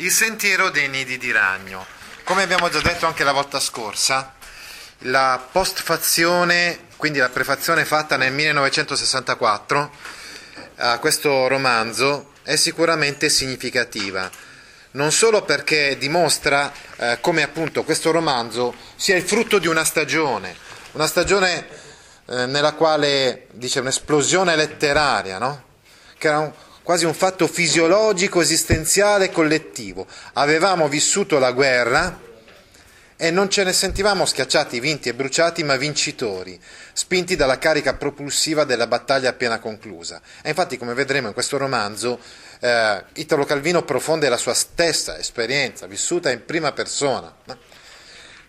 Il sentiero dei nidi di ragno. Come abbiamo già detto anche la volta scorsa, la postfazione, quindi la prefazione fatta nel 1964 a questo romanzo è sicuramente significativa, non solo perché dimostra eh, come appunto questo romanzo sia il frutto di una stagione, una stagione eh, nella quale dice un'esplosione letteraria, no? che era un, quasi un fatto fisiologico, esistenziale, collettivo. Avevamo vissuto la guerra e non ce ne sentivamo schiacciati, vinti e bruciati, ma vincitori, spinti dalla carica propulsiva della battaglia appena conclusa. E infatti, come vedremo in questo romanzo, eh, Italo Calvino profonde la sua stessa esperienza, vissuta in prima persona.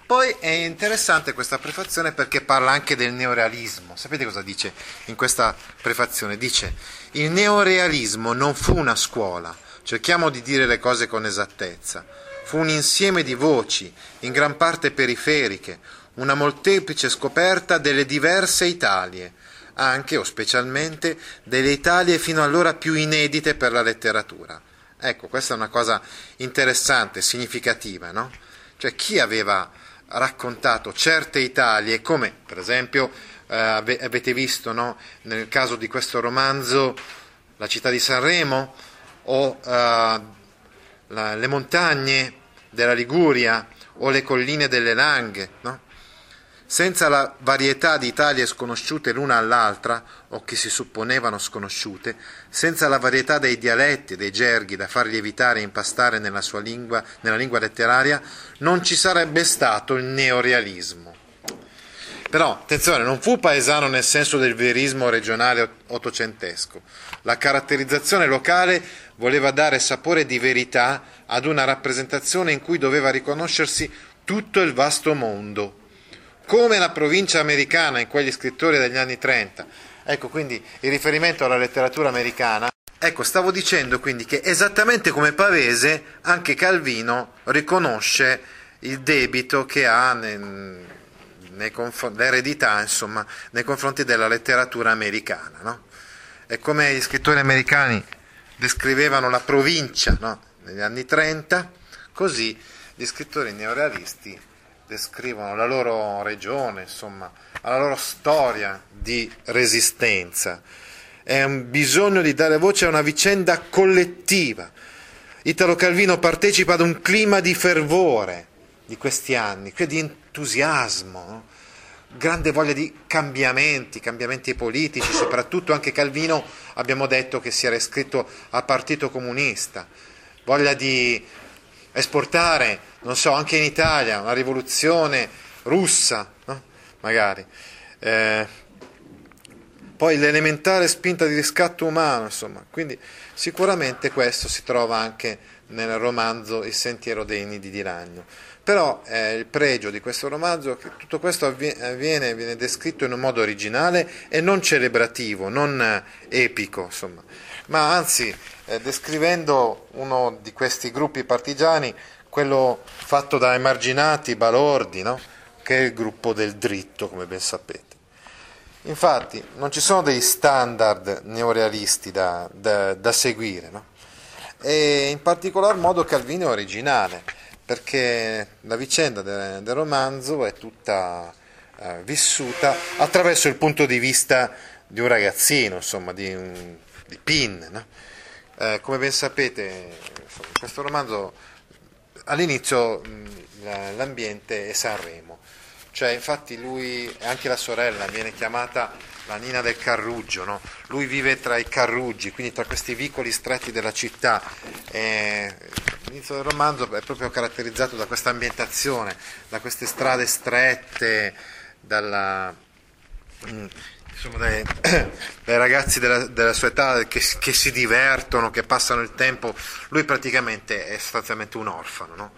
Poi è interessante questa prefazione perché parla anche del neorealismo. Sapete cosa dice in questa prefazione? Dice il neorealismo non fu una scuola, cerchiamo di dire le cose con esattezza, fu un insieme di voci, in gran parte periferiche, una molteplice scoperta delle diverse Italie, anche o specialmente delle Italie fino allora più inedite per la letteratura. Ecco, questa è una cosa interessante, significativa, no? Cioè chi aveva raccontato certe Italie, come per esempio avete visto no? nel caso di questo romanzo la città di Sanremo o eh, la, le montagne della Liguria o le colline delle Langhe. No? Senza la varietà di Italie sconosciute l'una all'altra, o che si supponevano sconosciute, senza la varietà dei dialetti e dei gerghi da far lievitare e impastare nella sua lingua, nella lingua letteraria, non ci sarebbe stato il neorealismo. Però, attenzione, non fu paesano nel senso del verismo regionale ottocentesco. La caratterizzazione locale voleva dare sapore di verità ad una rappresentazione in cui doveva riconoscersi tutto il vasto mondo, come la provincia americana in quegli scrittori degli anni 30. Ecco quindi il riferimento alla letteratura americana. Ecco, stavo dicendo quindi che esattamente come Pavese, anche Calvino riconosce il debito che ha nel, confr- l'eredità insomma, nei confronti della letteratura americana. No? È come gli scrittori americani descrivevano la provincia no? negli anni 30, così gli scrittori neorealisti descrivono la loro regione, insomma, la loro storia di resistenza. È un bisogno di dare voce a una vicenda collettiva. Italo Calvino partecipa ad un clima di fervore di questi anni, di entusiasmo, no? grande voglia di cambiamenti, cambiamenti politici, soprattutto anche Calvino abbiamo detto che si era iscritto al Partito Comunista, voglia di esportare, non so, anche in Italia una rivoluzione russa, no? magari. Eh, poi l'elementare spinta di riscatto umano, insomma, quindi sicuramente questo si trova anche nel romanzo Il sentiero dei nidi di ragno. Però eh, il pregio di questo romanzo è che tutto questo avviene, viene descritto in un modo originale e non celebrativo, non eh, epico, insomma, ma anzi eh, descrivendo uno di questi gruppi partigiani, quello fatto da emarginati, balordi, no? che è il gruppo del dritto, come ben sapete. Infatti non ci sono degli standard neorealisti da, da, da seguire, no? e in particolar modo Calvino è originale perché la vicenda del, del romanzo è tutta eh, vissuta attraverso il punto di vista di un ragazzino, insomma, di, un, di Pin. No? Eh, come ben sapete, questo romanzo all'inizio mh, l'ambiente è Sanremo, cioè infatti lui e anche la sorella viene chiamata la Nina del Carruggio, no? lui vive tra i carruggi, quindi tra questi vicoli stretti della città. E l'inizio del romanzo è proprio caratterizzato da questa ambientazione, da queste strade strette, dalla, mm, insomma, dai, dai, ragazzi della, della sua età che, che, si divertono, che passano il tempo. Lui praticamente è sostanzialmente un orfano, no?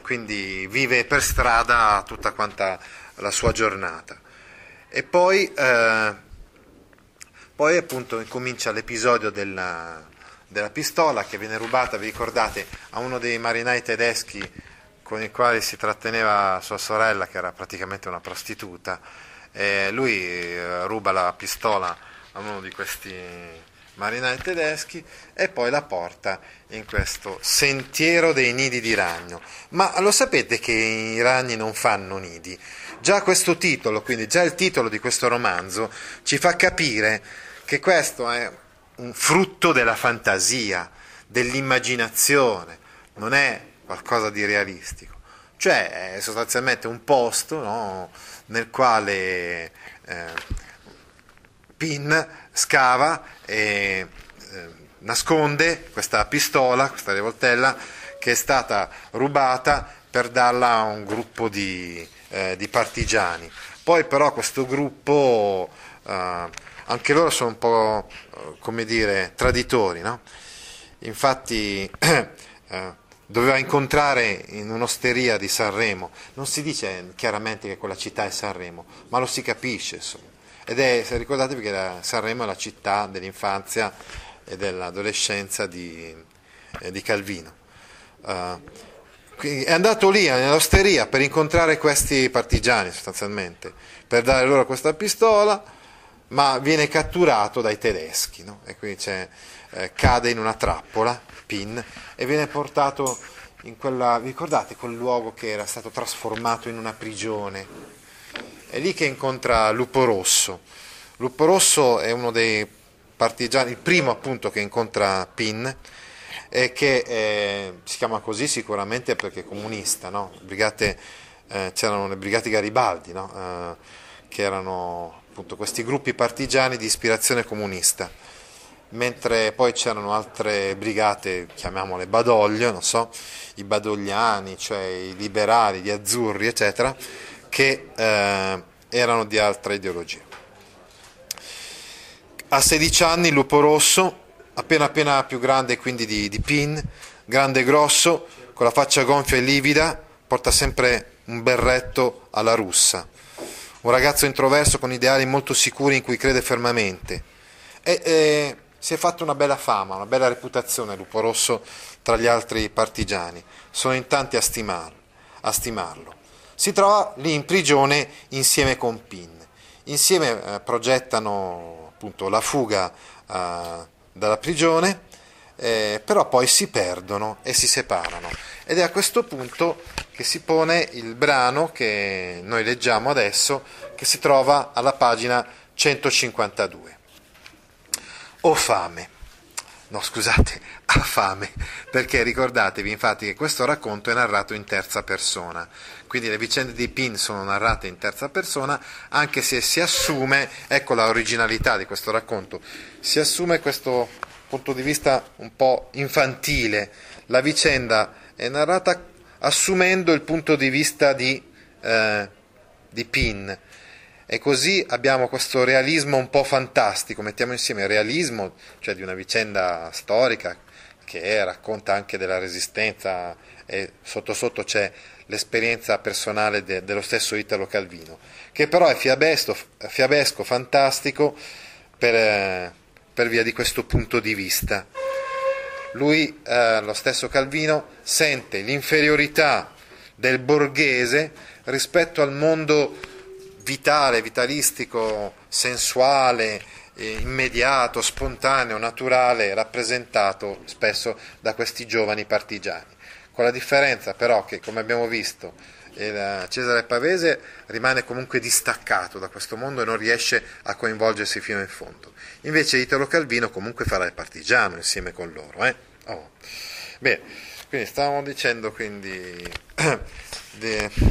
quindi vive per strada tutta quanta la sua giornata. E poi, eh, poi appunto comincia l'episodio della, della pistola che viene rubata, vi ricordate, a uno dei marinai tedeschi con i quali si tratteneva sua sorella, che era praticamente una prostituta, e lui eh, ruba la pistola a uno di questi marinai tedeschi e poi la porta in questo sentiero dei nidi di ragno. Ma lo sapete che i ragni non fanno nidi? Già questo titolo, quindi già il titolo di questo romanzo, ci fa capire che questo è un frutto della fantasia, dell'immaginazione, non è qualcosa di realistico. Cioè è sostanzialmente un posto no, nel quale eh, Pin scava e eh, nasconde questa pistola, questa rivoltella che è stata rubata per darla a un gruppo di, eh, di partigiani. Poi però questo gruppo, eh, anche loro sono un po' eh, come dire traditori, no? infatti eh, doveva incontrare in un'osteria di Sanremo, non si dice chiaramente che quella città è Sanremo, ma lo si capisce insomma. Ed è, ricordatevi che Sanremo è la città dell'infanzia e dell'adolescenza di, eh, di Calvino. Uh, è andato lì nell'osteria per incontrare questi partigiani sostanzialmente, per dare loro questa pistola, ma viene catturato dai tedeschi no? e quindi eh, cade in una trappola Pin e viene portato in quella, vi ricordate quel luogo che era stato trasformato in una prigione? È lì che incontra Lupo Rosso. Lupo Rosso è uno dei partigiani, il primo appunto che incontra Pin e che eh, si chiama così sicuramente perché è comunista, no? Brigate, eh, c'erano le brigate Garibaldi, no? eh, che erano appunto questi gruppi partigiani di ispirazione comunista mentre poi c'erano altre brigate, chiamiamole Badoglio, so, i badogliani, cioè i liberali, gli azzurri, eccetera, che eh, erano di altra ideologia. A 16 anni Lupo Rosso, appena appena più grande quindi di, di Pin, grande e grosso, con la faccia gonfia e livida, porta sempre un berretto alla russa. Un ragazzo introverso con ideali molto sicuri in cui crede fermamente. E, e si è fatto una bella fama, una bella reputazione Lupo Rosso tra gli altri partigiani, sono in tanti a, stimar, a stimarlo. Si trova lì in prigione insieme con Pin, insieme eh, progettano appunto la fuga eh, dalla prigione, eh, però poi si perdono e si separano. Ed è a questo punto che si pone il brano che noi leggiamo adesso, che si trova alla pagina 152 ho fame. No, scusate, ha fame, perché ricordatevi infatti che questo racconto è narrato in terza persona, quindi le vicende di Pin sono narrate in terza persona, anche se si assume, ecco la originalità di questo racconto, si assume questo punto di vista un po' infantile, la vicenda è narrata assumendo il punto di vista di, eh, di Pin, e così abbiamo questo realismo un po' fantastico, mettiamo insieme il realismo, cioè di una vicenda storica che racconta anche della resistenza e sotto sotto c'è l'esperienza personale de, dello stesso Italo Calvino, che però è fiabesco, fiabesco fantastico per, per, via di questo punto di vista. Lui, eh, lo stesso Calvino, sente l'inferiorità del borghese rispetto al mondo vitale, vitalistico, sensuale, eh, immediato, spontaneo, naturale, rappresentato spesso da questi giovani partigiani. Con la differenza però che, come abbiamo visto, Cesare Pavese rimane comunque distaccato da questo mondo e non riesce a coinvolgersi fino in fondo. Invece Italo Calvino comunque farà il partigiano insieme con loro. Eh? Oh. Bene, quindi stavamo dicendo quindi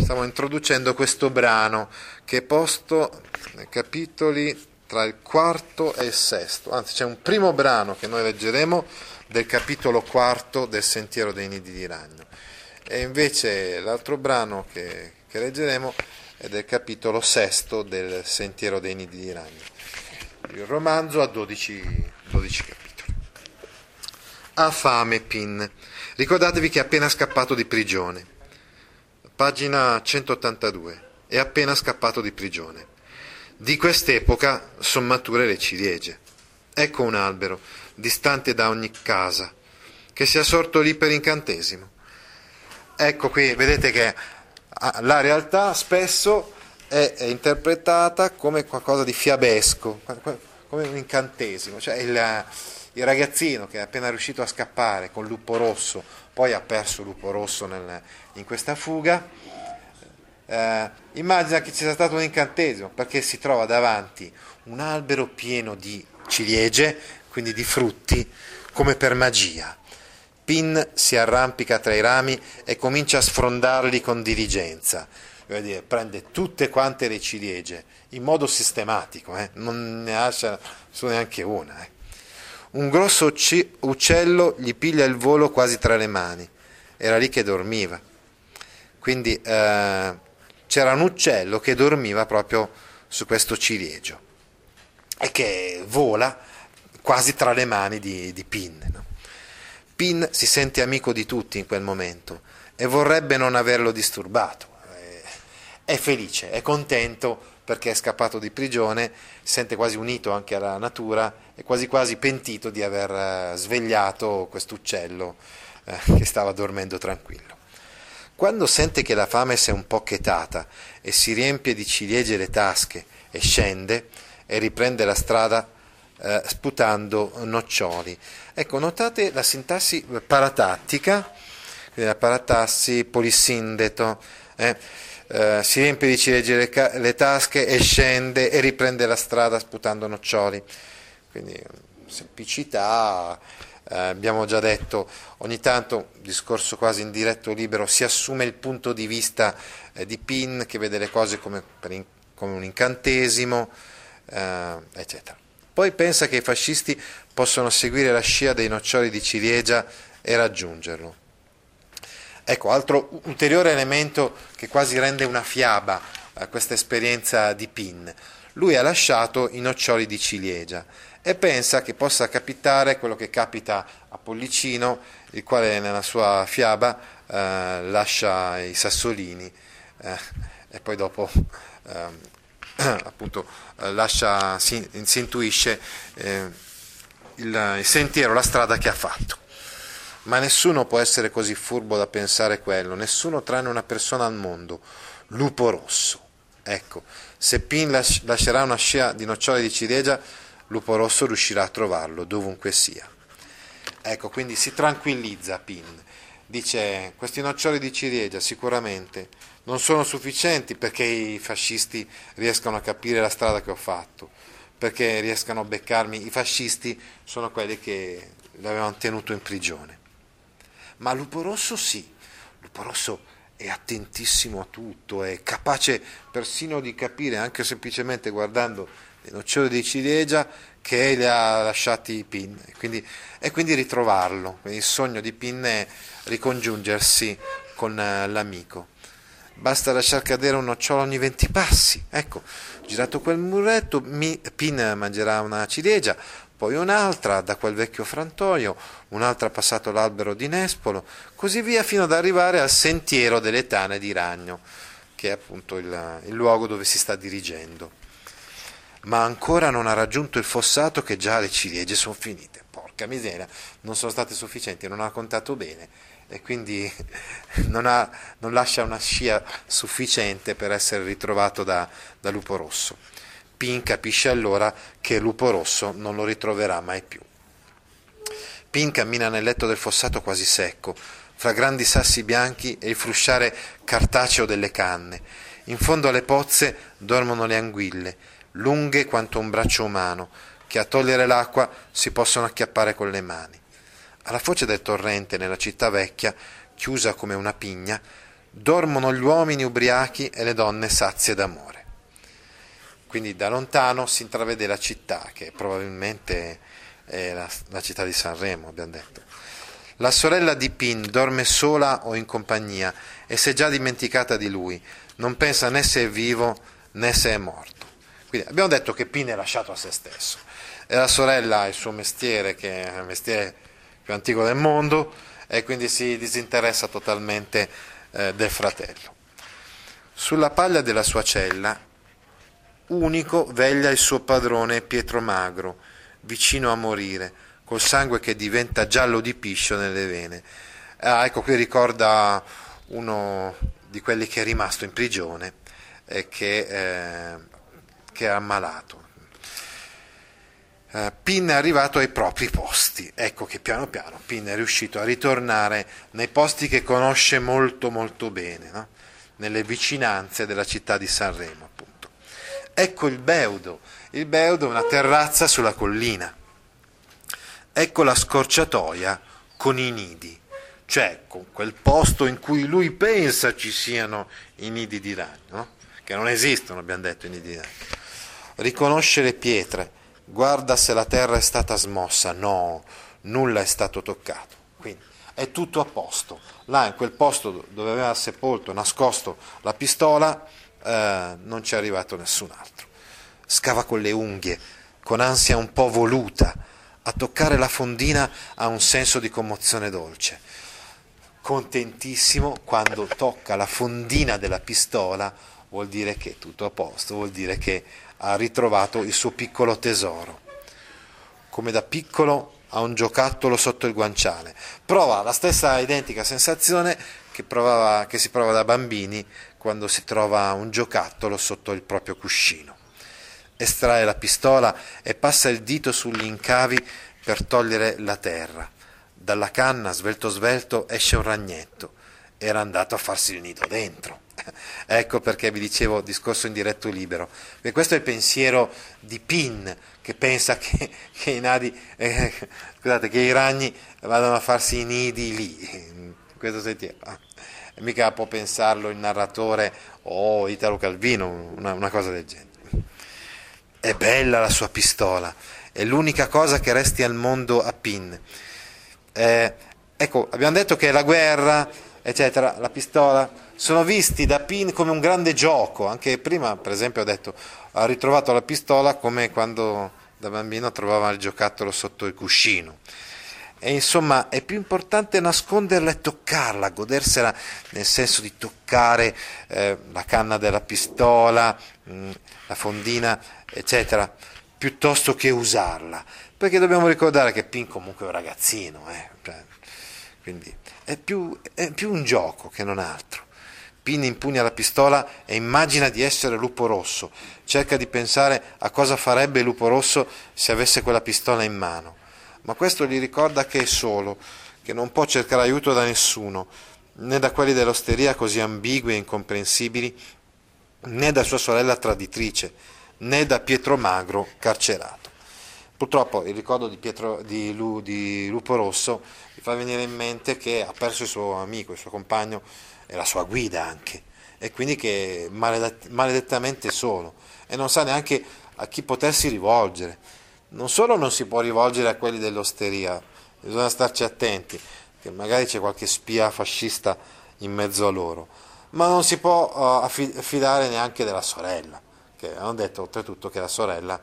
stiamo introducendo questo brano che è posto nei capitoli tra il quarto e il sesto, anzi c'è un primo brano che noi leggeremo del capitolo quarto del Sentiero dei Nidi di Ragno e invece l'altro brano che, che leggeremo è del capitolo sesto del Sentiero dei Nidi di Ragno. Il romanzo ha 12, 12 capitoli. Ha fame Pin. Ricordatevi che è appena scappato di prigione Pagina 182. È appena scappato di prigione. Di quest'epoca son mature le ciliegie. Ecco un albero, distante da ogni casa, che sia sorto lì per incantesimo. Ecco qui, vedete che ah, la realtà spesso è interpretata come qualcosa di fiabesco, come un incantesimo, cioè il, il ragazzino che è appena riuscito a scappare con Lupo Rosso, poi ha perso Lupo Rosso nel, in questa fuga, eh, immagina che ci sia stato un incantesimo perché si trova davanti un albero pieno di ciliegie, quindi di frutti, come per magia. Pin si arrampica tra i rami e comincia a sfrondarli con diligenza. Dire, prende tutte quante le ciliegie in modo sistematico, eh? non ne lascia su neanche una. Eh? Un grosso uccello gli piglia il volo quasi tra le mani, era lì che dormiva. Quindi eh, c'era un uccello che dormiva proprio su questo ciliegio e che vola quasi tra le mani di, di Pin. No? Pin si sente amico di tutti in quel momento e vorrebbe non averlo disturbato. È felice, è contento perché è scappato di prigione, si sente quasi unito anche alla natura e quasi quasi pentito di aver eh, svegliato quest'uccello eh, che stava dormendo tranquillo. Quando sente che la fame si è un po' chetata e si riempie di ciliegie le tasche e scende e riprende la strada eh, sputando noccioli. Ecco, notate la sintassi paratattica, la paratassi polissindeto, eh, eh, si riempie di ciliegie le, ca- le, tasche e scende e riprende la strada sputando noccioli. Quindi semplicità, eh, abbiamo già detto, ogni tanto, discorso quasi in diretto libero, si assume il punto di vista eh, di Pin che vede le cose come, in- come un incantesimo, eh, eccetera. Poi pensa che i fascisti possono seguire la scia dei noccioli di ciliegia e raggiungerlo. Ecco, altro ulteriore elemento che quasi rende una fiaba a questa esperienza di Pin. Lui ha lasciato i noccioli di ciliegia e pensa che possa capitare quello che capita a Pollicino, il quale nella sua fiaba eh, lascia i sassolini eh, e poi dopo eh, appunto lascia, si, si intuisce eh, il, il sentiero, la strada che ha fatto. Ma nessuno può essere così furbo da pensare quello, nessuno tranne una persona al mondo, lupo rosso. Ecco, se Pin lascerà una scia di nocciole di ciliegia, lupo rosso riuscirà a trovarlo dovunque sia. Ecco, quindi si tranquillizza Pin. Dice, questi noccioli di ciliegia sicuramente non sono sufficienti perché i fascisti riescano a capire la strada che ho fatto, perché riescano a beccarmi. I fascisti sono quelli che l'avevano tenuto in prigione. Ma Lupo Rosso sì, Lupo Rosso è attentissimo a tutto, è capace persino di capire, anche semplicemente guardando le nocciole di ciliegia, che le ha lasciati Pin e quindi, e quindi ritrovarlo. Quindi il sogno di Pin è ricongiungersi con eh, l'amico basta lasciar cadere un nocciolo ogni 20 passi. Ecco, girato quel muretto, Pin mangerà una ciliegia, poi un'altra da quel vecchio frantoio, un'altra passato l'albero di Nespolo, così via fino ad arrivare al sentiero delle tane di ragno, che è appunto il, il luogo dove si sta dirigendo. Ma ancora non ha raggiunto il fossato che già le ciliegie sono finite. Porca miseria, non sono state sufficienti, non ha contato bene e quindi non, ha, non, lascia una scia sufficiente per essere ritrovato da, da Lupo Rosso. Pin capisce allora che Lupo Rosso non lo ritroverà mai più. Pin cammina nel letto del fossato quasi secco, fra grandi sassi bianchi e il frusciare cartaceo delle canne. In fondo alle pozze dormono le anguille, lunghe quanto un braccio umano, che a togliere l'acqua si possono acchiappare con le mani. Alla foce del torrente, nella città vecchia, chiusa come una pigna, dormono gli uomini ubriachi e le donne sazie d'amore. Quindi da lontano si intravede la città, che probabilmente è la, la città di Sanremo, abbiamo detto. La sorella di Pin dorme sola o in compagnia e si è già dimenticata di lui, non pensa né se è vivo né se è morto. Quindi abbiamo detto che Pin è lasciato a se stesso e la sorella ha il suo mestiere, che è un mestiere più antico del mondo e quindi si disinteressa totalmente eh, del fratello. Sulla paglia della sua cella, unico veglia il suo padrone Pietro Magro, vicino a morire, col sangue che diventa giallo di piscio nelle vene. Ah, ecco, qui ricorda uno di quelli che è rimasto in prigione e che, eh, che è ammalato. eh, Pin è arrivato ai propri posti. Ecco che piano piano Pin è riuscito a ritornare nei posti che conosce molto molto bene, no? nelle vicinanze della città di Sanremo, appunto. Ecco il Beudo. Il Beudo è una terrazza sulla collina. Ecco la scorciatoia con i nidi, cioè con quel posto in cui lui pensa ci siano i nidi di ragno, no? che non esistono, abbiamo detto, i nidi di ragno. Riconosce le pietre guarda se la terra è stata smossa, no, nulla è stato toccato. Quindi è tutto a posto. Là, in quel posto dove aveva sepolto, nascosto la pistola, eh, non c'è arrivato nessun altro. Scava con le unghie, con ansia un po' voluta, a toccare la fondina ha un senso di commozione dolce. Contentissimo quando tocca la fondina della pistola, vuol dire che è tutto a posto, vuol dire che ha ritrovato il suo piccolo tesoro. Come da piccolo ha un giocattolo sotto il guanciale. Prova la stessa identica sensazione che, provava, che si prova da bambini quando si trova un giocattolo sotto il proprio cuscino. Estrae la pistola e passa il dito sugli incavi per togliere la terra. Dalla canna, svelto svelto, esce un ragnetto. Era andato a farsi il nido dentro. ecco perché vi dicevo discorso in diretto libero, perché questo è il pensiero di Pin che pensa che, che i, nadi, eh, scusate, che i ragni vadano a farsi i nidi lì, questo sentiero. Ah, mica può pensarlo il narratore o oh, Italo Calvino, una, una cosa del genere. È bella la sua pistola, è l'unica cosa che resti al mondo a Pin. Eh, ecco, abbiamo detto che la guerra, eccetera, la pistola, sono visti da Pin come un grande gioco, anche prima per esempio ho detto, ha ritrovato la pistola come quando da bambino trovava il giocattolo sotto il cuscino. E insomma è più importante nasconderla e toccarla, godersela nel senso di toccare eh, la canna della pistola, mh, mm, la fondina, eccetera, piuttosto che usarla. Perché dobbiamo ricordare che Pin comunque è un ragazzino, eh, cioè, quindi è più, è più un gioco che non altro. Pin impugna la pistola e immagina di essere Lupo Rosso, cerca di pensare a cosa farebbe Lupo Rosso se avesse quella pistola in mano, ma questo gli ricorda che è solo, che non può cercare aiuto da nessuno, né da quelli dell'osteria così ambigui e incomprensibili, né da sua sorella traditrice, né da Pietro Magro carcerato. Purtroppo il ricordo di, Pietro, di, Lu, di Lupo Rosso gli fa venire in mente che ha perso il suo amico, il suo compagno, e la sua guida anche, e quindi che è maledettamente solo e non sa neanche a chi potersi rivolgere. Non solo non si può rivolgere a quelli dell'osteria, bisogna starci attenti, che magari c'è qualche spia fascista in mezzo a loro, ma non si può uh, affidare neanche della sorella, che hanno detto oltretutto che la sorella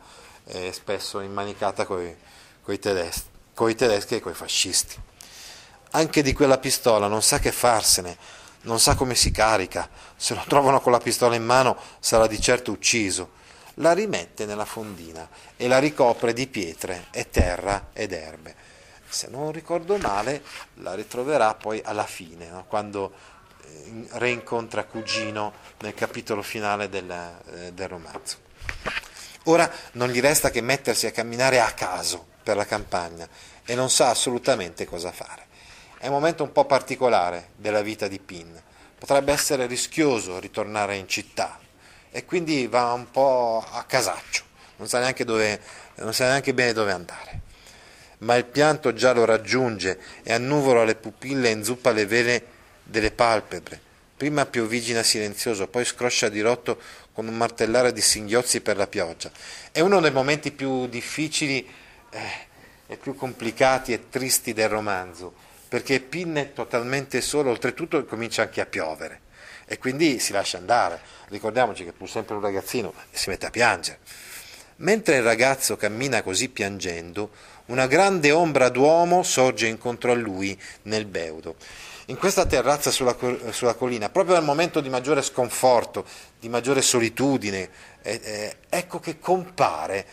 è spesso immanicata con i tedeschi, tedeschi e con i fascisti. Anche di quella pistola non sa che farsene, non sa come si carica, se lo trovano con la pistola in mano sarà di certo ucciso. La rimette nella fondina e la ricopre di pietre e terra ed erbe. Se non ricordo male, la ritroverà poi alla fine, no? quando eh, reincontra Cugino nel capitolo finale del, eh, del romanzo. Ora non gli resta che mettersi a camminare a caso per la campagna e non sa assolutamente cosa fare. È un momento un po' particolare della vita di Pin. Potrebbe essere rischioso ritornare in città e quindi va un po' a casaccio, non sa neanche, dove, non sa neanche bene dove andare. Ma il pianto già lo raggiunge e annuvola le pupille e inzuppa le vele delle palpebre. Prima piovigina silenzioso, poi scroscia di rotto con un martellare di singhiozzi per la pioggia. È uno dei momenti più difficili eh, e più complicati e tristi del romanzo perché Pin è totalmente solo, oltretutto comincia anche a piovere e quindi si lascia andare. Ricordiamoci che pur sempre un ragazzino si mette a piangere. Mentre il ragazzo cammina così piangendo, una grande ombra d'uomo sorge incontro a lui nel beudo. In questa terrazza sulla, sulla collina, proprio nel momento di maggiore sconforto, di maggiore solitudine, eh, eh, ecco che compare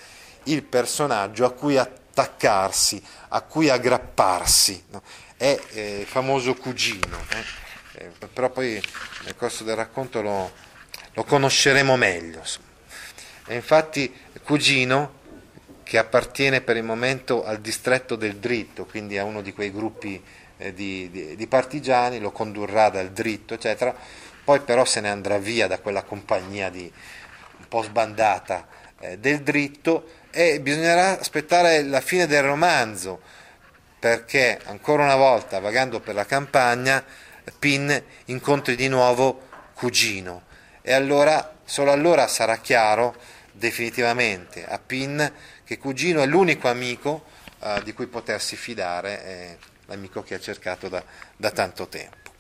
il personaggio a cui attaccarsi, a cui aggrapparsi. No? È eh, il famoso cugino, eh? Eh, però poi nel corso del racconto lo, lo conosceremo meglio. E infatti cugino che appartiene per il momento al distretto del dritto, quindi a uno di quei gruppi eh, di, di, di, partigiani, lo condurrà dal dritto, eccetera, poi però se ne andrà via da quella compagnia di, un po' sbandata del dritto e bisognerà aspettare la fine del romanzo, perché ancora una volta, vagando per la campagna, Pin incontri di nuovo Cugino e allora, solo allora sarà chiaro definitivamente a Pin che Cugino è l'unico amico uh, di cui potersi fidare, è l'amico che ha cercato da, da tanto tempo.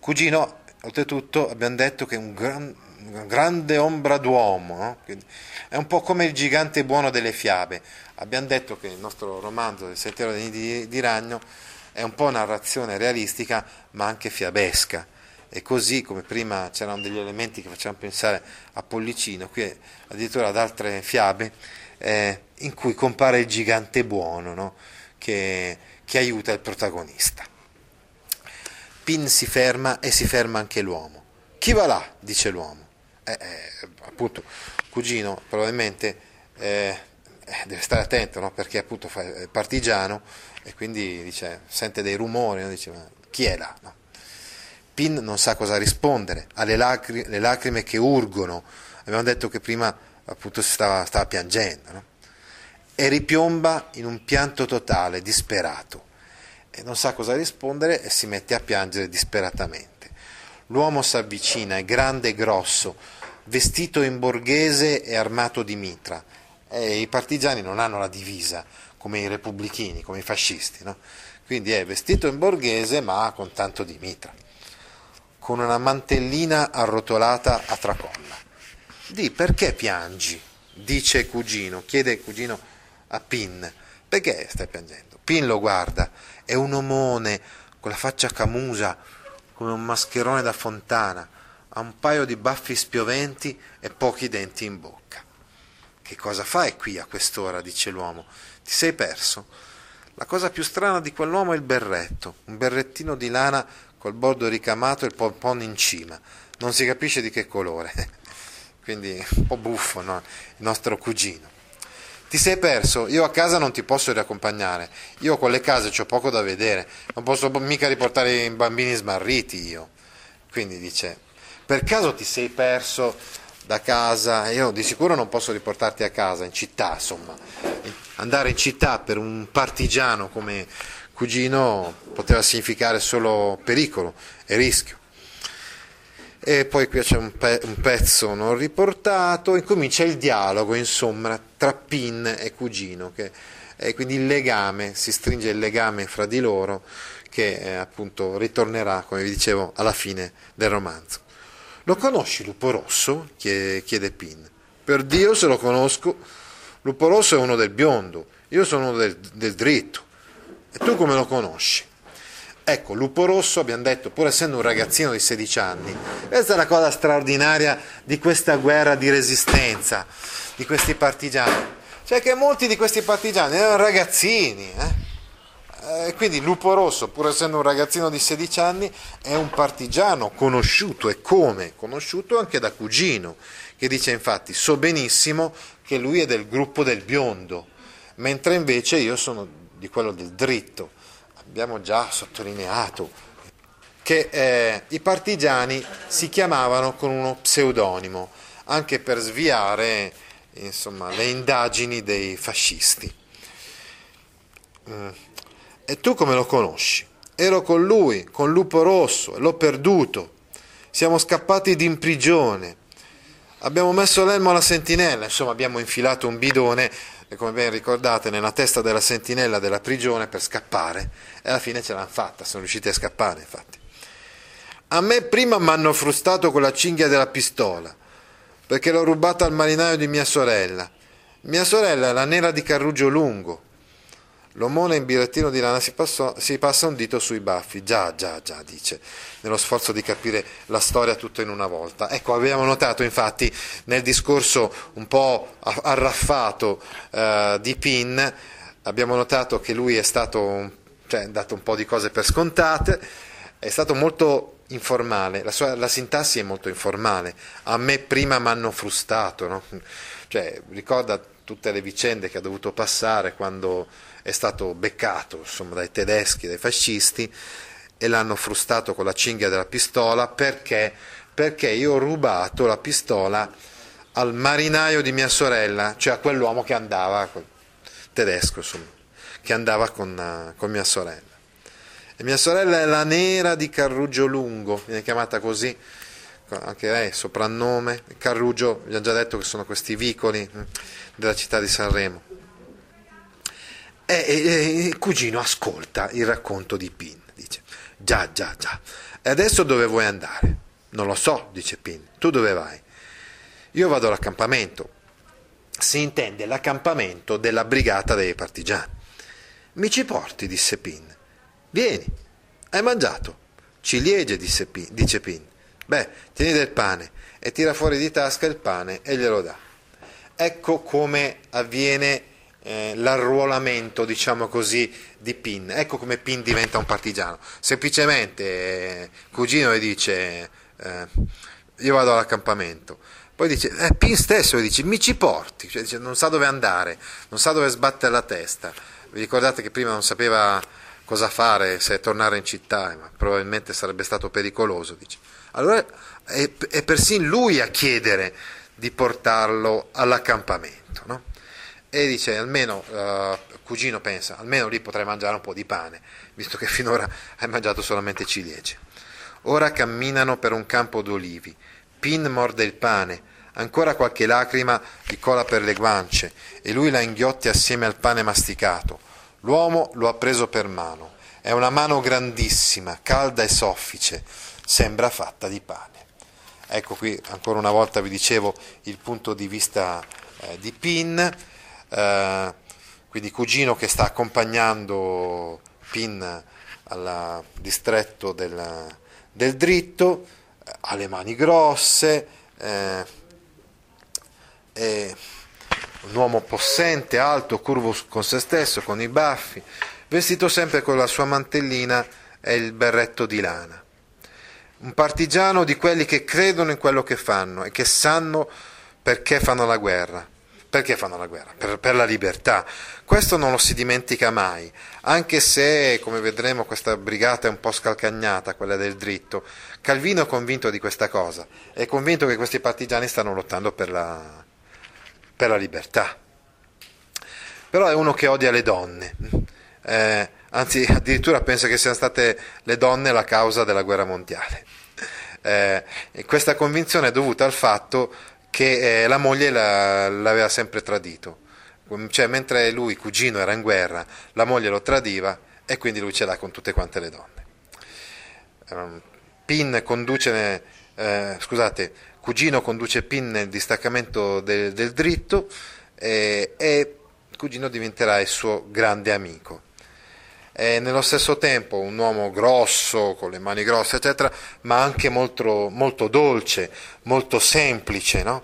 Cugino, oltretutto, abbiamo detto che è un, gran, grande ombra d'uomo, no? è un po' come il gigante buono delle fiabe. Abbiamo detto che il nostro romanzo Il sentiero dei nidi di ragno è un po' narrazione realistica, ma anche fiabesca e così come prima c'erano degli elementi che facevano pensare a Pollicino, qui addirittura ad altre fiabe eh, in cui compare il gigante buono no? che, che aiuta il protagonista. Pin si ferma e si ferma anche l'uomo. Chi va là? dice l'uomo. Eh, eh, appunto, cugino probabilmente eh, deve stare attento no? perché appunto è partigiano e quindi dice, sente dei rumori, no? dice ma chi è là? No? Pin non sa cosa rispondere, ha le, lacri- le lacrime che urgono, abbiamo detto che prima appunto stava, stava piangendo, e ripiomba in un pianto totale, disperato, e non sa cosa rispondere e si mette a piangere disperatamente. L'uomo si avvicina, è grande e grosso, vestito in borghese e armato di mitra. E I partigiani non hanno la divisa come i repubblichini, come i fascisti, no? quindi è vestito in borghese ma con tanto di mitra con una mantellina arrotolata a tracolla. Di perché piangi? dice cugino, chiede cugino a Pin, perché stai piangendo? Pin lo guarda, è un omone con la faccia camusa, come un mascherone da fontana, ha un paio di baffi spioventi e pochi denti in bocca. Che cosa fai qui a quest'ora? dice l'uomo. Ti sei perso? La cosa più strana di quell'uomo è il berretto, un berrettino di lana col bordo ricamato e il pompon in cima, non si capisce di che colore, quindi un po' buffo no? il nostro cugino. Ti sei perso, io a casa non ti posso riaccompagnare, io con le case ho poco da vedere, non posso mica riportare i bambini smarriti io. Quindi dice, per caso ti sei perso da casa? Io di sicuro non posso riportarti a casa, in città, insomma. Andare in città per un partigiano come, cugino poteva significare solo pericolo e rischio. E poi qui c'è un, pe- un pezzo non riportato, e comincia il dialogo, insomma, tra Pin e cugino, che, e quindi il legame, si stringe il legame fra di loro, che eh, appunto ritornerà, come vi dicevo, alla fine del romanzo. Lo conosci Lupo Rosso? chiede, Pin. Per Dio se lo conosco. Lupo Rosso è uno del biondo, io sono uno del, del dritto. E tu come lo conosci? Ecco, Lupo Rosso, abbiamo detto, pur essendo un ragazzino di 16 anni, questa è la cosa straordinaria di questa guerra di resistenza, di questi partigiani. Cioè che molti di questi partigiani erano ragazzini, eh? Eh quindi Lupo Rosso, pur essendo un ragazzino di 16 anni, è un partigiano conosciuto e come? Conosciuto anche da Cugino, che dice infatti, so benissimo che lui è del gruppo del biondo, mentre invece io sono di quello del dritto. Abbiamo già sottolineato che eh, i partigiani si chiamavano con uno pseudonimo, anche per sviare insomma, le indagini dei fascisti. Mm. E tu come lo conosci? Ero con lui, con Lupo Rosso, e l'ho perduto. Siamo scappati in prigione. Abbiamo messo l'elmo alla sentinella, insomma abbiamo infilato un bidone come ben ricordate nella testa della sentinella della prigione per scappare e alla fine ce l'hanno fatta, sono riusciti a scappare infatti. A me prima mi hanno frustato con la cinghia della pistola perché l'ho rubata al marinaio di mia sorella. Mia sorella è la nera di Carrugio Lungo, L'omone in birettino di lana si, passò, si, passa un dito sui baffi. Già, già, già, dice, nello sforzo di capire la storia tutta in una volta. Ecco, abbiamo notato infatti nel discorso un po' arraffato eh, di Pin, abbiamo notato che lui è stato, cioè, dato un po' di cose per scontate, è stato molto informale, la, sua, la sintassi è molto informale, a me prima mi hanno frustato, no? cioè, ricorda tutte le vicende che ha dovuto passare quando è stato beccato insomma, dai tedeschi, dai fascisti e l'hanno frustato con la cinghia della pistola perché, perché io ho rubato la pistola al marinaio di mia sorella, cioè a quell'uomo che andava, tedesco insomma, che andava con, con mia sorella. E mia sorella è la nera di Carrugio Lungo, viene chiamata così, anche lei, soprannome. Carrugio, vi abbiamo già detto che sono questi vicoli mm, della città di Sanremo. E, e, il cugino ascolta il racconto di Pin, dice, già, già, già. E adesso dove vuoi andare? Non lo so, dice Pin. Tu dove vai? Io vado all'accampamento. Si intende l'accampamento della brigata dei partigiani. Mi ci porti, disse Pin. Vieni, hai mangiato? Ciliegie, disse Pin, dice Pin. Beh, tieni del pane e tira fuori di tasca il pane e glielo dà. Ecco come avviene eh, l'arruolamento, diciamo così, di Pin. Ecco come Pin diventa un partigiano. Semplicemente eh, cugino gli dice eh, io vado all'accampamento. Poi dice, eh, Pin stesso gli dice mi ci porti, cioè, dice, non sa dove andare, non sa dove sbattere la testa. Vi ricordate che prima non sapeva cosa fare se tornare in città, ma probabilmente sarebbe stato pericoloso. Dice. Allora è, è persino lui a chiedere di portarlo all'accampamento. No? E dice, almeno, uh, cugino pensa, almeno lì potrai mangiare un po' di pane, visto che finora hai mangiato solamente ciliegie. Ora camminano per un campo d'olivi, Pin morde il pane, ancora qualche lacrima gli cola per le guance e lui la inghiotte assieme al pane masticato L'uomo lo ha preso per mano. È una mano grandissima, calda e soffice, sembra fatta di pane. Ecco qui ancora una volta vi dicevo il punto di vista eh, di Pin, eh, quindi cugino che sta accompagnando Pin al distretto del, del dritto, eh, ha le mani grosse, eh, e un uomo possente, alto, curvo con se stesso, con i baffi, vestito sempre con la sua mantellina e il berretto di lana. Un partigiano di quelli che credono in quello che fanno e che sanno perché fanno la guerra. Perché fanno la guerra? Per, per, la libertà. Questo non lo si dimentica mai, anche se, come vedremo, questa brigata è un po' scalcagnata, quella del dritto. Calvino è convinto di questa cosa, è convinto che questi partigiani stanno lottando per la, per la libertà. Però è uno che odia le donne, eh, anzi addirittura pensa che siano state le donne la causa della guerra mondiale. Eh, questa convinzione è dovuta al fatto che eh, la moglie la, l'aveva sempre tradito, cioè mentre lui, cugino, era in guerra, la moglie lo tradiva e quindi lui ce l'ha con tutte quante le donne. Um, Pin conduce, eh, scusate, Cugino conduce Pin nel distaccamento del, del dritto eh, e Cugino diventerà il suo grande amico. È nello stesso tempo un uomo grosso, con le mani grosse, eccetera, ma anche molto, molto dolce, molto semplice, no?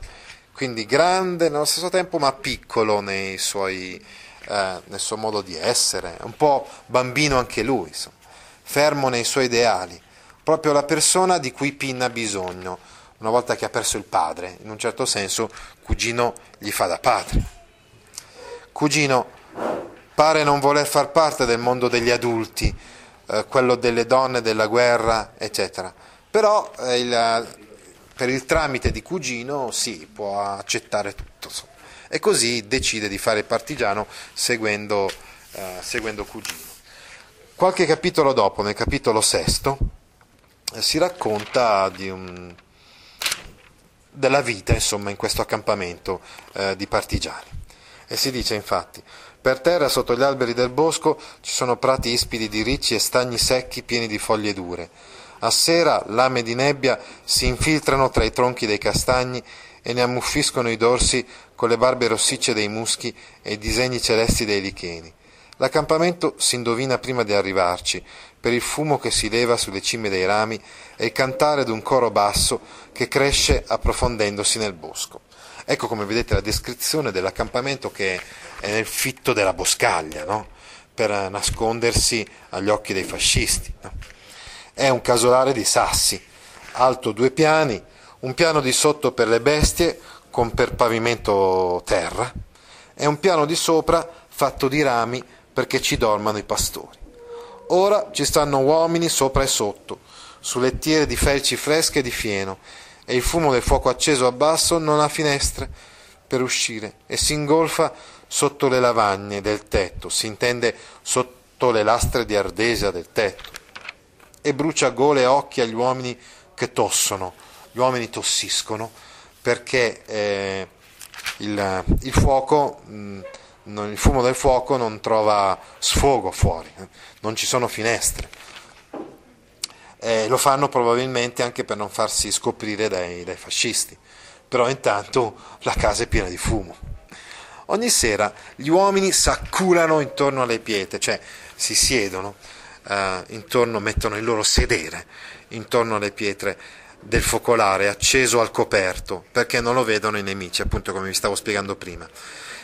quindi grande nello stesso tempo, ma piccolo suoi, eh, nel suo modo di essere, un po' bambino anche lui, insomma. fermo nei suoi ideali, proprio la persona di cui Pin ha bisogno una volta che ha perso il padre, in un certo senso cugino gli fa da padre. Cugino pare non voler far parte del mondo degli adulti, eh, quello delle donne, della guerra, eccetera. Però eh, il, per il tramite di cugino sì, può accettare tutto. Insomma. E così decide di fare partigiano seguendo, eh, seguendo cugino. Qualche capitolo dopo, nel capitolo sesto, eh, si racconta un della vita insomma, in questo accampamento eh, di partigiani. E si dice infatti, per terra sotto gli alberi del bosco ci sono prati ispidi di ricci e stagni secchi pieni di foglie dure. A sera lame di nebbia si infiltrano tra i tronchi dei castagni e ne ammuffiscono i dorsi con le barbe rossicce dei muschi e i disegni celesti dei licheni. L'accampamento si indovina prima di arrivarci, per il fumo che si leva sulle cime dei rami e il cantare d'un coro basso che cresce approfondendosi nel bosco. Ecco come vedete la descrizione dell'accampamento che nel fitto della boscaglia, no? per nascondersi agli occhi dei fascisti. No? È un casolare di sassi, alto due piani, un piano di sotto per le bestie con per pavimento terra e un piano di sopra fatto di rami perché ci dormano i pastori. Ora ci stanno uomini sopra e sotto, su lettiere di felci fresche e di fieno, e il fumo del fuoco acceso a basso non ha finestre per uscire e si ingolfa sotto le lavagne del tetto, si intende sotto le lastre di ardesia del tetto, e brucia gole e occhi agli uomini che tossono, gli uomini tossiscono perché eh, il, il, fuoco, mh, il fumo del fuoco non trova sfogo fuori, eh, non ci sono finestre. Eh, lo fanno probabilmente anche per non farsi scoprire dai, dai fascisti, però intanto la casa è piena di fumo. Ogni sera gli uomini s'acculano intorno alle pietre, cioè si siedono eh, intorno, mettono il loro sedere intorno alle pietre del focolare acceso al coperto, perché non lo vedono i nemici, appunto come vi stavo spiegando prima,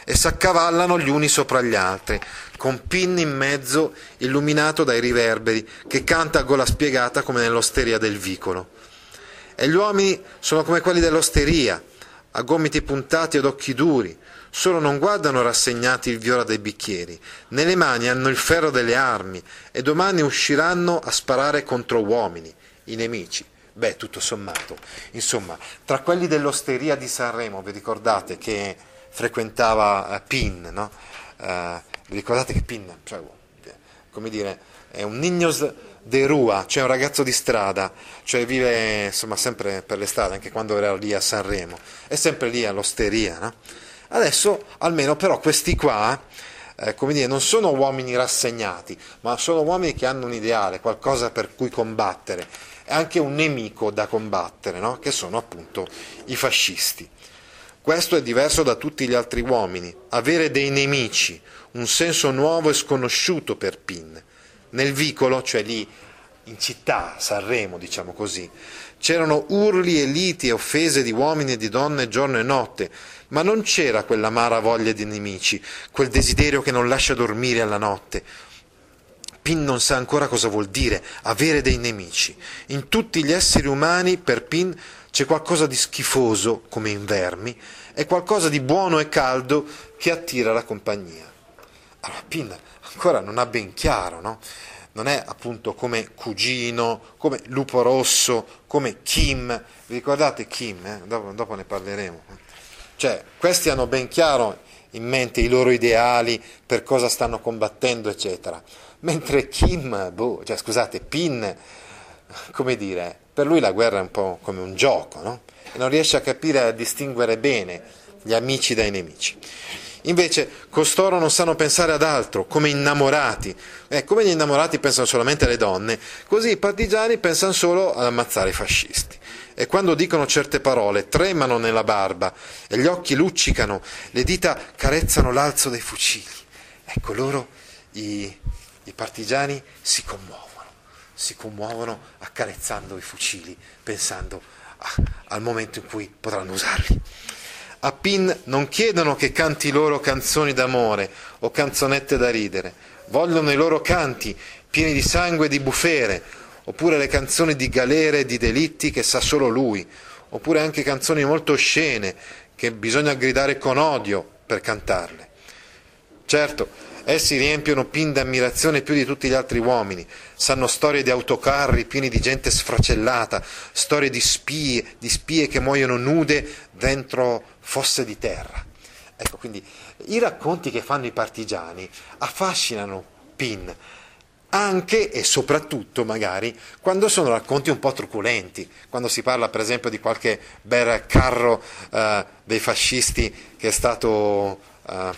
e s'accavallano gli uni sopra gli altri, con pinni in mezzo illuminato dai riverberi, che canta a gola spiegata come nell'osteria del vicolo. E gli uomini sono come quelli dell'osteria, a gomiti puntati ed occhi duri, solo non guardano rassegnati il viola dei bicchieri, nelle mani hanno il ferro delle armi e domani usciranno a sparare contro uomini, i nemici. Beh, tutto sommato, insomma, tra quelli dell'osteria di Sanremo, vi ricordate che frequentava uh, Pin, no? Uh, vi ricordate che Pin, cioè, come dire, è un Nignos de Rua, cioè un ragazzo di strada, cioè vive insomma sempre per le strade, anche quando era lì a Sanremo, è sempre lì all'osteria, no? Adesso almeno però questi qua, eh, come dire, non sono uomini rassegnati, ma sono uomini che hanno un ideale, qualcosa per cui combattere e anche un nemico da combattere, no? che sono appunto i fascisti. Questo è diverso da tutti gli altri uomini, avere dei nemici, un senso nuovo e sconosciuto per Pin. Nel vicolo, cioè lì in città, Sanremo, diciamo così, c'erano urli e liti e offese di uomini e di donne giorno e notte, ma non c'era quell'amara voglia di nemici, quel desiderio che non lascia dormire alla notte, Pin non sa ancora cosa vuol dire avere dei nemici. In tutti gli esseri umani, per Pin, c'è qualcosa di schifoso, come in vermi, e qualcosa di buono e caldo che attira la compagnia. Allora, Pin ancora non ha ben chiaro, no? Non è appunto come cugino, come lupo rosso, come Kim. Vi ricordate Kim? Eh? Dopo, dopo ne parleremo. Cioè, questi hanno ben chiaro in mente i loro ideali, per cosa stanno combattendo, eccetera mentre Kim, boh, cioè scusate, Pin, come dire, per lui la guerra è un po' come un gioco, no? E non riesce a capire, a distinguere bene gli amici dai nemici. Invece costoro non sanno pensare ad altro, come innamorati. Eh, come gli innamorati pensano solamente alle donne, così i partigiani pensano solo ad ammazzare i fascisti. E quando dicono certe parole tremano nella barba e gli occhi luccicano, le dita carezzano l'alzo dei fucili. Ecco loro i i partigiani si commuovono, si commuovono accarezzando i fucili, pensando a, al momento in cui potranno usarli. A Pin non chiedono che canti loro canzoni d'amore o canzonette da ridere, vogliono i loro canti pieni di sangue e di bufere, oppure le canzoni di galere e di delitti che sa solo lui, oppure anche canzoni molto oscene che bisogna gridare con odio per cantarle. Certo, Essi riempiono Pin d'ammirazione più di tutti gli altri uomini. Sanno storie di autocarri pieni di gente sfracellata, storie di spie, di spie che muoiono nude dentro fosse di terra. Ecco, quindi i racconti che fanno i partigiani affascinano Pin, anche e soprattutto magari quando sono racconti un po' truculenti, quando si parla per esempio di qualche bel carro eh, dei fascisti che è stato eh,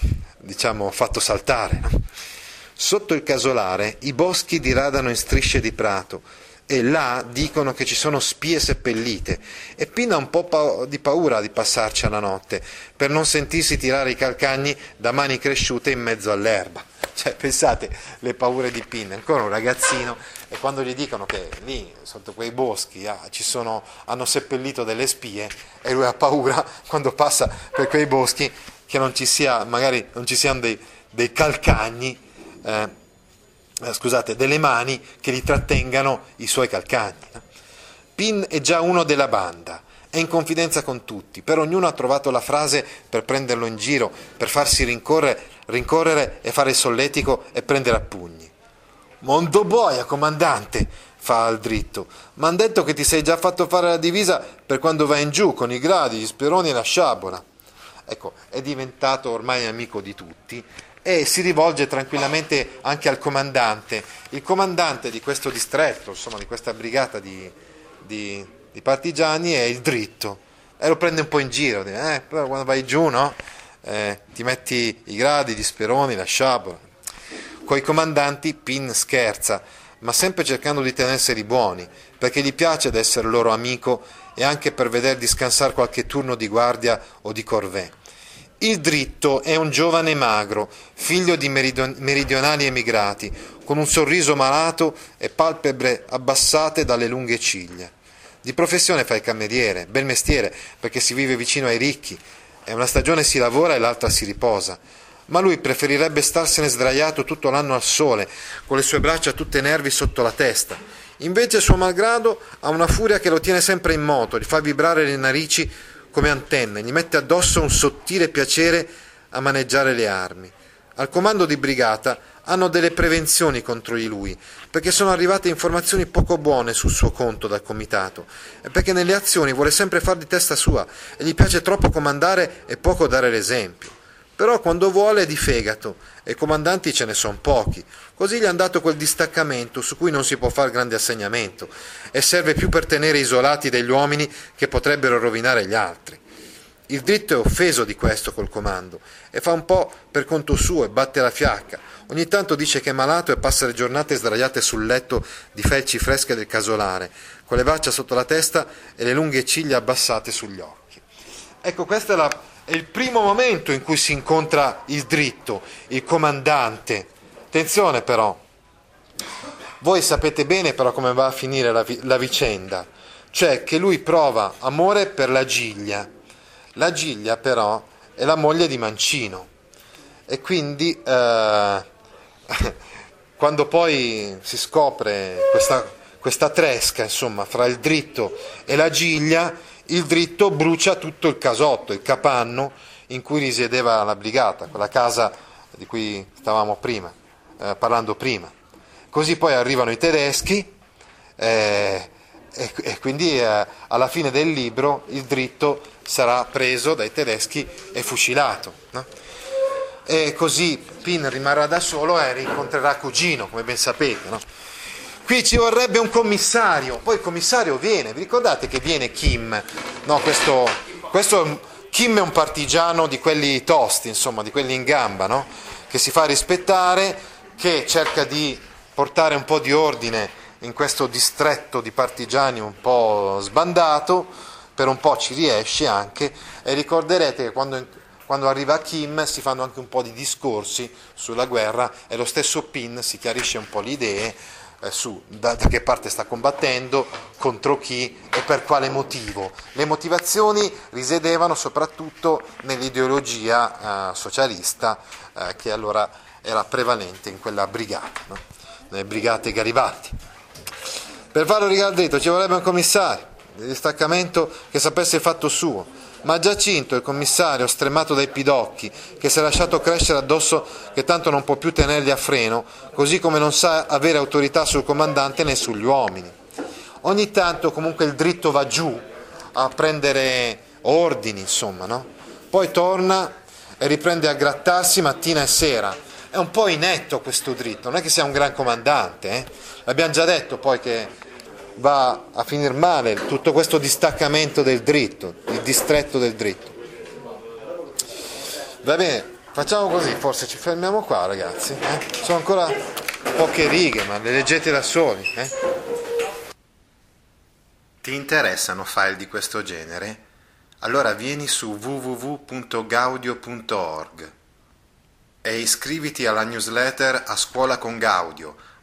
diciamo, fatto saltare. No? Sotto il casolare i boschi diradano in strisce di prato e là dicono che ci sono spie seppellite e Pin ha un po' di paura di passarci alla notte per non sentirsi tirare i calcagni da mani cresciute in mezzo all'erba. Cioè, pensate le paure di Pin, ancora un ragazzino e quando gli dicono che lì sotto quei boschi ah, sono, hanno seppellito delle spie e lui ha paura quando passa per quei boschi che non ci sia, magari non ci siano dei, dei calcagni eh, eh, scusate, delle mani che li trattengano i suoi calcagni. Pin è già uno della banda, è in confidenza con tutti, per ognuno ha trovato la frase per prenderlo in giro, per farsi rincorrere, rincorrere e fare il solletico e prendere a pugni. Mondo boia, comandante, fa al dritto, m'han detto che ti sei già fatto fare la divisa per quando vai in giù con i gradi, gli speroni e la sciabola. Ecco, è diventato ormai amico di tutti e si rivolge tranquillamente anche al comandante. Il comandante di questo distretto, insomma di questa brigata di, di, di partigiani è il dritto e lo prende un po' in giro, eh, però quando vai giù no? eh, ti metti i gradi, gli speroni, la sciabola. Coi comandanti Pin scherza, ma sempre cercando di tenerseli buoni, perché gli piace d'essere loro amico e anche per vederli scansare qualche turno di guardia o di corvée. Il dritto è un giovane magro, figlio di meridionali emigrati, con un sorriso malato e palpebre abbassate dalle lunghe ciglia. Di professione fa il cameriere, bel mestiere, perché si vive vicino ai ricchi, e una stagione si lavora e l'altra si riposa. Ma lui preferirebbe starsene sdraiato tutto l'anno al sole, con le sue braccia tutte nervi sotto la testa. Invece, suo malgrado, ha una furia che lo tiene sempre in moto, gli fa vibrare le narici come antenne, gli mette addosso un sottile piacere a maneggiare le armi. Al comando di brigata hanno delle prevenzioni contro di lui, perché sono arrivate informazioni poco buone sul suo conto dal comitato, e perché nelle azioni vuole sempre far di testa sua e gli piace troppo comandare e poco dare l'esempio. Però quando vuole è di fegato e comandanti ce ne sono pochi. Così gli hanno dato quel distaccamento su cui non si può fare grande assegnamento e serve più per tenere isolati degli uomini che potrebbero rovinare gli altri. Il dritto è offeso di questo col comando e fa un po' per conto suo e batte la fiacca. Ogni tanto dice che è malato e passa le giornate sdraiate sul letto di felci fresche del casolare, con le braccia sotto la testa e le lunghe ciglia abbassate sugli occhi. Ecco, questa è la è il primo momento in cui si incontra il dritto, il comandante. Attenzione però, voi sapete bene però come va a finire la, la vicenda, cioè che lui prova amore per la Giglia. La Giglia però è la moglie di Mancino e quindi eh, quando poi si scopre questa, questa tresca insomma, fra il dritto e la Giglia, il dritto brucia tutto il casotto, il capanno in cui risiedeva la brigata, quella casa di cui stavamo prima, eh, parlando prima. Così poi arrivano i tedeschi eh, e, e, quindi eh, alla fine del libro il dritto sarà preso dai tedeschi e fucilato. No? E così Pin rimarrà da solo e rincontrerà Cugino, come ben sapete. No? Qui ci vorrebbe un commissario, poi il commissario viene, vi ricordate che viene Kim? No, questo, questo Kim è un partigiano di quelli tosti, insomma, di quelli in gamba, no? Che si fa rispettare, che cerca di portare un po' di ordine in questo distretto di partigiani un po' sbandato, per un po' ci riesce anche, e ricorderete che quando, quando arriva Kim si fanno anche un po' di discorsi sulla guerra e lo stesso Pin si chiarisce un po' le idee eh, su da, da, che parte sta combattendo, contro chi e per quale motivo. Le motivazioni risiedevano soprattutto nell'ideologia eh, socialista eh, che allora era prevalente in quella brigata, no? nelle brigate Garibaldi. Per farlo ricadere ci vorrebbe un commissario di distaccamento che sapesse il fatto suo ma Giacinto, il commissario, stremato dai pidocchi, che si è lasciato crescere addosso che tanto non può più tenerli a freno, così come non sa avere autorità sul comandante né sugli uomini. Ogni tanto comunque il dritto va giù a prendere ordini, insomma, no? Poi torna e riprende a grattarsi mattina e sera. È un po' inetto questo dritto, non è che sia un gran comandante, eh? L'abbiamo già detto poi che va a finire male tutto questo distaccamento del dritto, il distretto del dritto. Va bene, facciamo così, forse ci fermiamo qua ragazzi. Eh? Sono ancora poche righe, ma le leggete da soli. Eh? Ti interessano file di questo genere? Allora vieni su www.gaudio.org e iscriviti alla newsletter A Scuola con Gaudio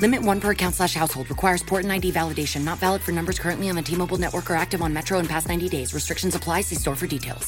Limit one per account slash household. Requires port and ID validation. Not valid for numbers currently on the T-Mobile network or active on Metro in past 90 days. Restrictions apply. See store for details.